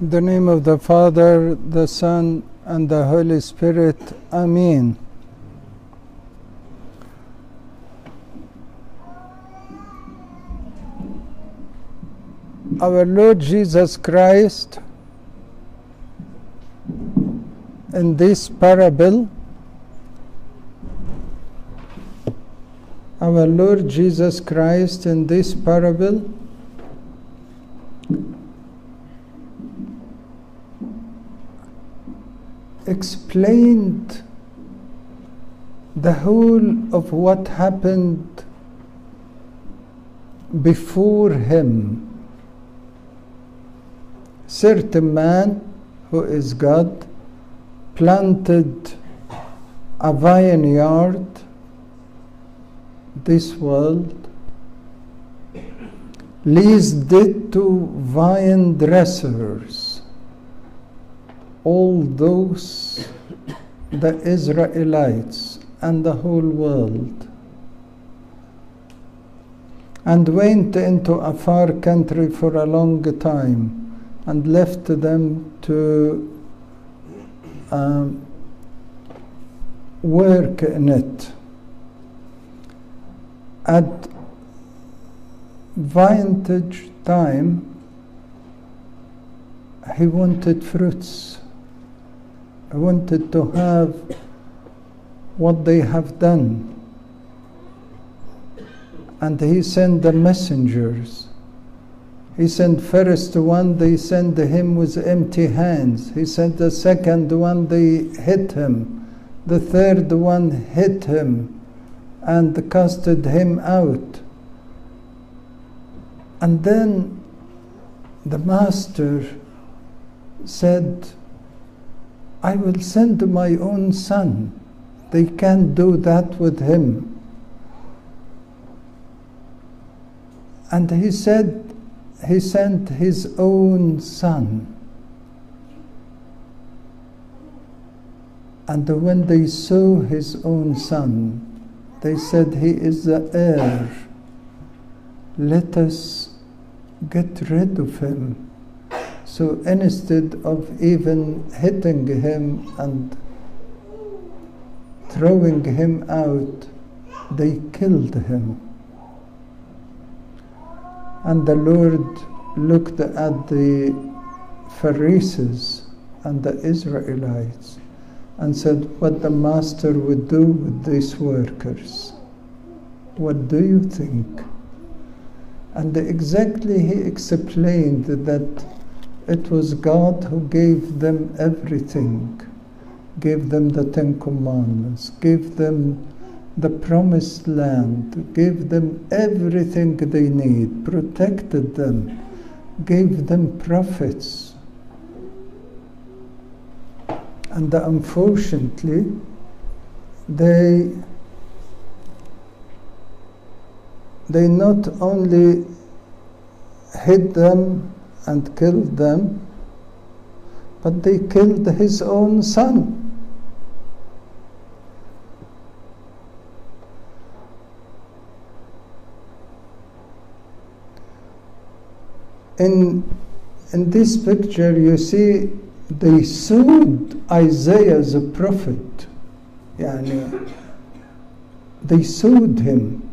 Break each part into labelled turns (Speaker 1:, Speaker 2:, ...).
Speaker 1: The name of the Father, the Son, and the Holy Spirit. Amen. Our Lord Jesus Christ, in this parable, our Lord Jesus Christ in this parable explained the whole of what happened before him. Certain man who is God planted a vineyard, this world, leased it to vine dressers all those the Israelites and the whole world and went into a far country for a long time and left them to um, work in it. At vintage time, he wanted fruits. I wanted to have what they have done. And he sent the messengers. He sent first one, they sent him with empty hands. He sent the second one, they hit him. The third one hit him and casted him out. And then the master said, I will send my own son. They can't do that with him. And he said, he sent his own son. And when they saw his own son, they said, He is the heir. Let us get rid of him. So instead of even hitting him and throwing him out, they killed him. And the Lord looked at the Pharisees and the Israelites and said, What the Master would do with these workers. What do you think? And exactly he explained that it was God who gave them everything, gave them the Ten Commandments, gave them the promised land, gave them everything they need, protected them, gave them prophets. And unfortunately, they they not only hid them and killed them, but they killed his own son. In, in this picture, you see they sued Isaiah the prophet. Yani, they sued him,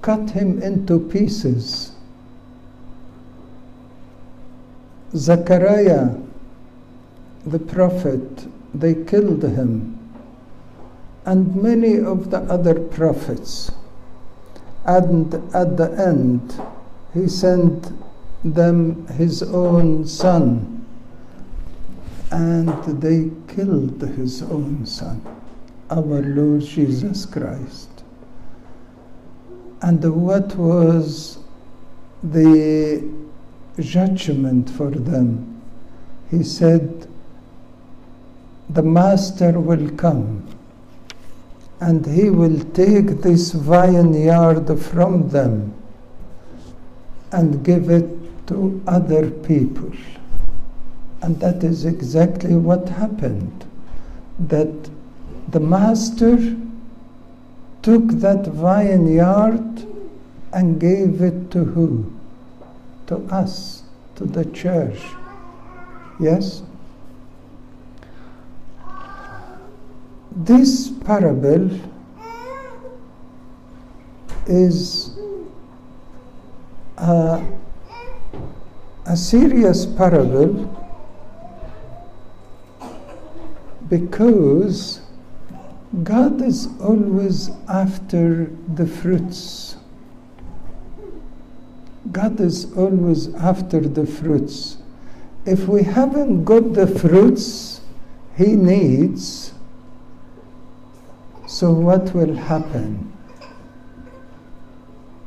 Speaker 1: cut him into pieces. Zechariah, the prophet, they killed him, and many of the other prophets. And at the end, he sent them his own son, and they killed his own son, our Lord Jesus Christ. And what was the judgment for them? He said, The Master will come and he will take this vineyard from them and give it to other people. And that is exactly what happened. That the master took that vineyard and gave it to who? To us, to the church. Yes? This parable is a, a serious parable because God is always after the fruits. God is always after the fruits. If we haven't got the fruits He needs, so what will happen?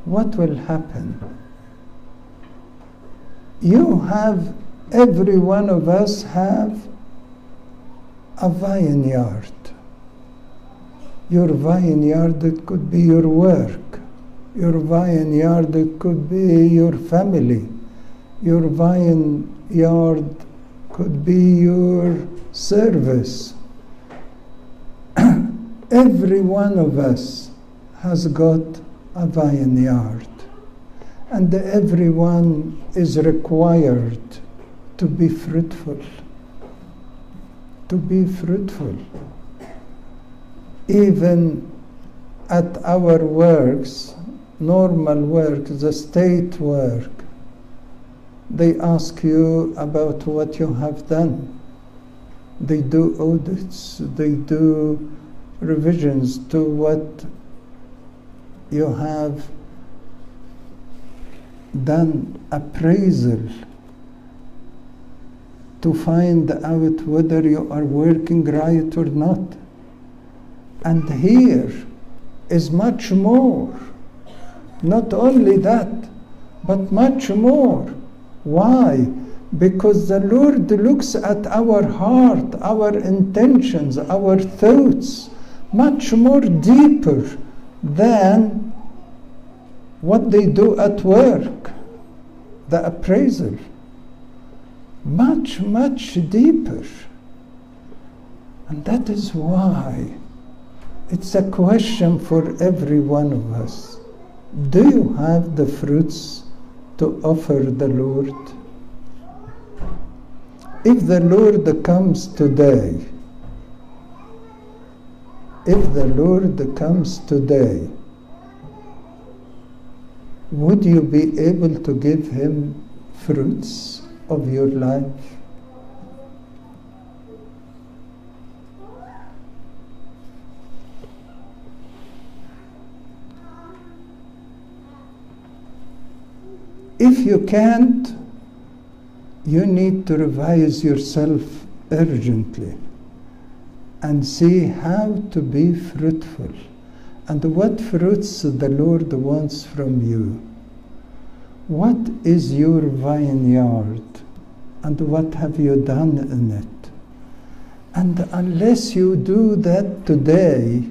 Speaker 1: What will happen? You have, every one of us have a vineyard. Your vineyard, it could be your work. Your vineyard, could be your family. Your vineyard could be your service. Every one of us has got a vineyard, and everyone is required to be fruitful. To be fruitful. Even at our works, normal work, the state work, they ask you about what you have done. They do audits, they do revisions to what you have done appraisal to find out whether you are working right or not. And here is much more. Not only that, but much more. Why? Because the Lord looks at our heart, our intentions, our thoughts, much more deeper than what they do at work, the appraisal. Much, much deeper. And that is why it's a question for every one of us. Do you have the fruits to offer the Lord? If the Lord comes today, if the Lord comes today, would you be able to give him fruits of your life? If you can't, you need to revise yourself urgently and see how to be fruitful and what fruits the Lord wants from you. What is your vineyard and what have you done in it? And unless you do that today,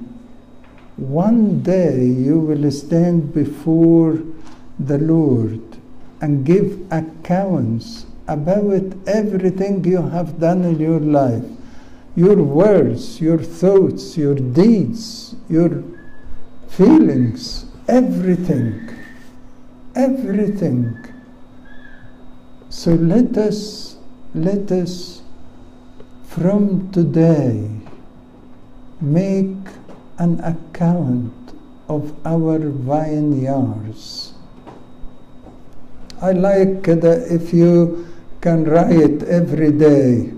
Speaker 1: one day you will stand before the Lord and give accounts about everything you have done in your life your words, your thoughts, your deeds, your feelings, everything. Everything. So let us, let us from today make an account of our vineyards. I like that if you can write every day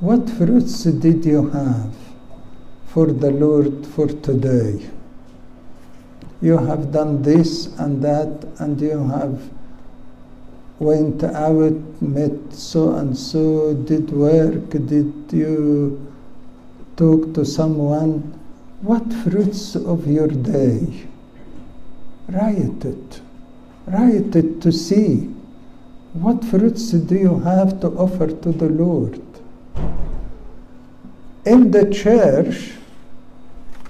Speaker 1: what fruits did you have for the Lord for today? You have done this and that, and you have went out, met so and so, did work, did you talk to someone? What fruits of your day? Write it. Write it to see. What fruits do you have to offer to the Lord? in the church,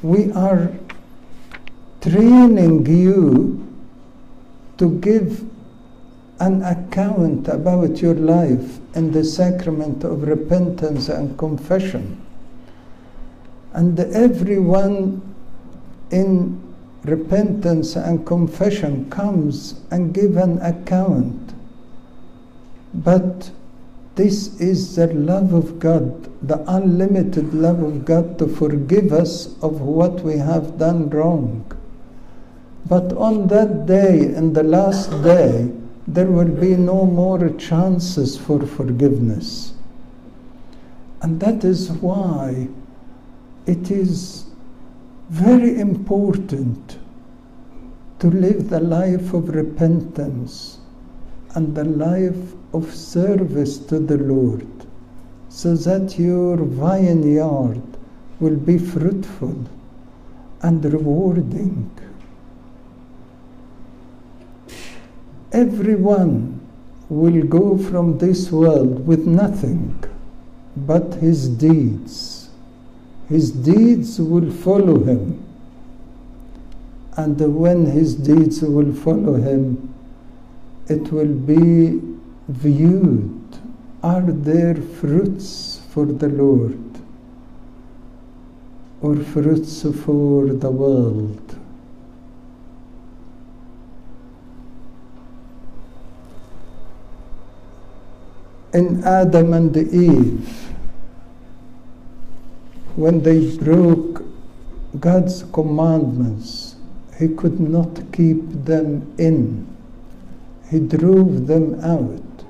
Speaker 1: we are training you to give an account about your life in the sacrament of repentance and confession. And everyone in repentance and confession comes and give an account But this is the love of God, the unlimited love of God to forgive us of what we have done wrong. But on that day, in the last day, there will be no more chances for forgiveness. And that is why it is very important to live the life of repentance and the life of service to the Lord so that your vineyard will be fruitful and rewarding. Everyone will go from this world with nothing but his deeds. His deeds will follow him. And when his deeds will follow him, it will be viewed. Are there fruits for the Lord or fruits for the world? In Adam and Eve, when they broke God's commandments, He could not keep them in. He drove them out,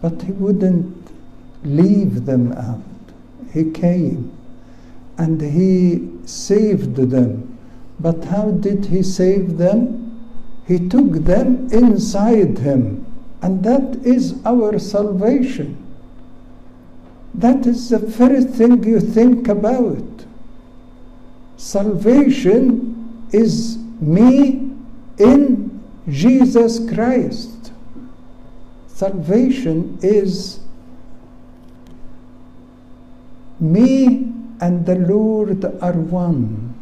Speaker 1: but He wouldn't leave them out. He came and He saved them. But how did He save them? He took them inside Him, and that is our salvation. That is the first thing you think about. Salvation is me in Jesus Christ. Salvation is me and the Lord are one.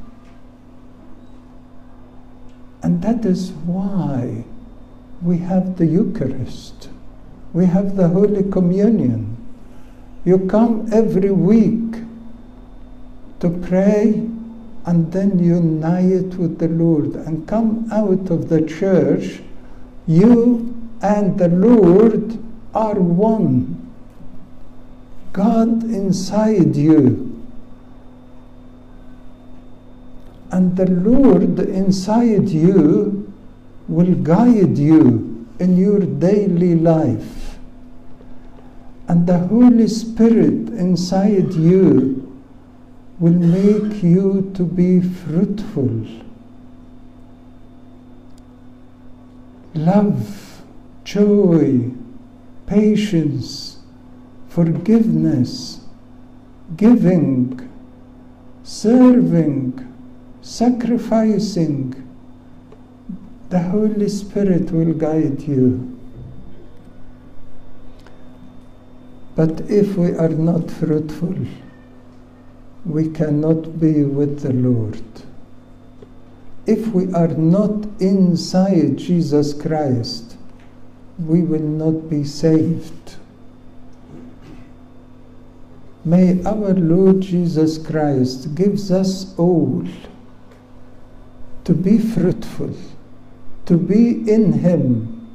Speaker 1: And that is why we have the Eucharist, we have the Holy Communion. You come every week to pray and then unite with the Lord and come out of the church. You and the Lord are one. God inside you. And the Lord inside you will guide you in your daily life. And the Holy Spirit inside you will make you to be fruitful. Love, joy, patience, forgiveness, giving, serving, sacrificing. The Holy Spirit will guide you. But if we are not fruitful, we cannot be with the Lord. If we are not inside Jesus Christ, we will not be saved. May our Lord Jesus Christ gives us all to be fruitful, to be in Him,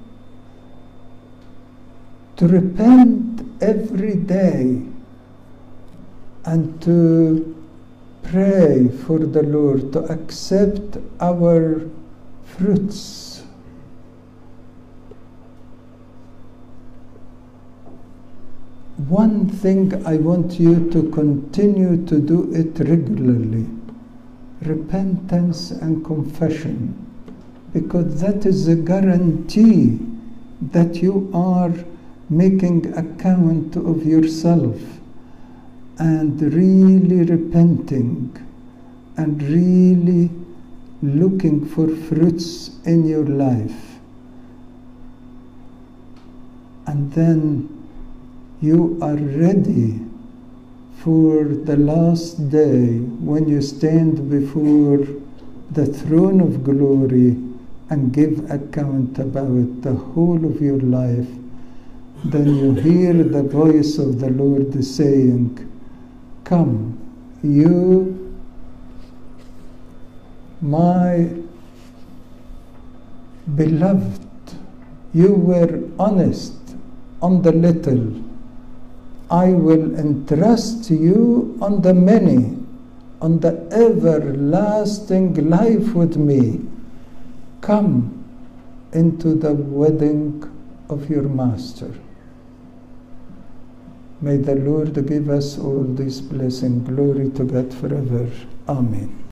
Speaker 1: to repent every day and to pray for the Lord to accept our fruits. One thing I want you to continue to do it regularly repentance and confession, because that is a guarantee that you are making account of yourself and really repenting and really looking for fruits in your life. And then you are ready for the last day when you stand before the throne of glory and give account about the whole of your life. Then you hear the voice of the Lord saying, Come, you, my beloved, you were honest, on the little, I will entrust you on the many, on the everlasting life with me. Come into the wedding of your Master. May the Lord give us all this blessing. Glory to God forever. Amen.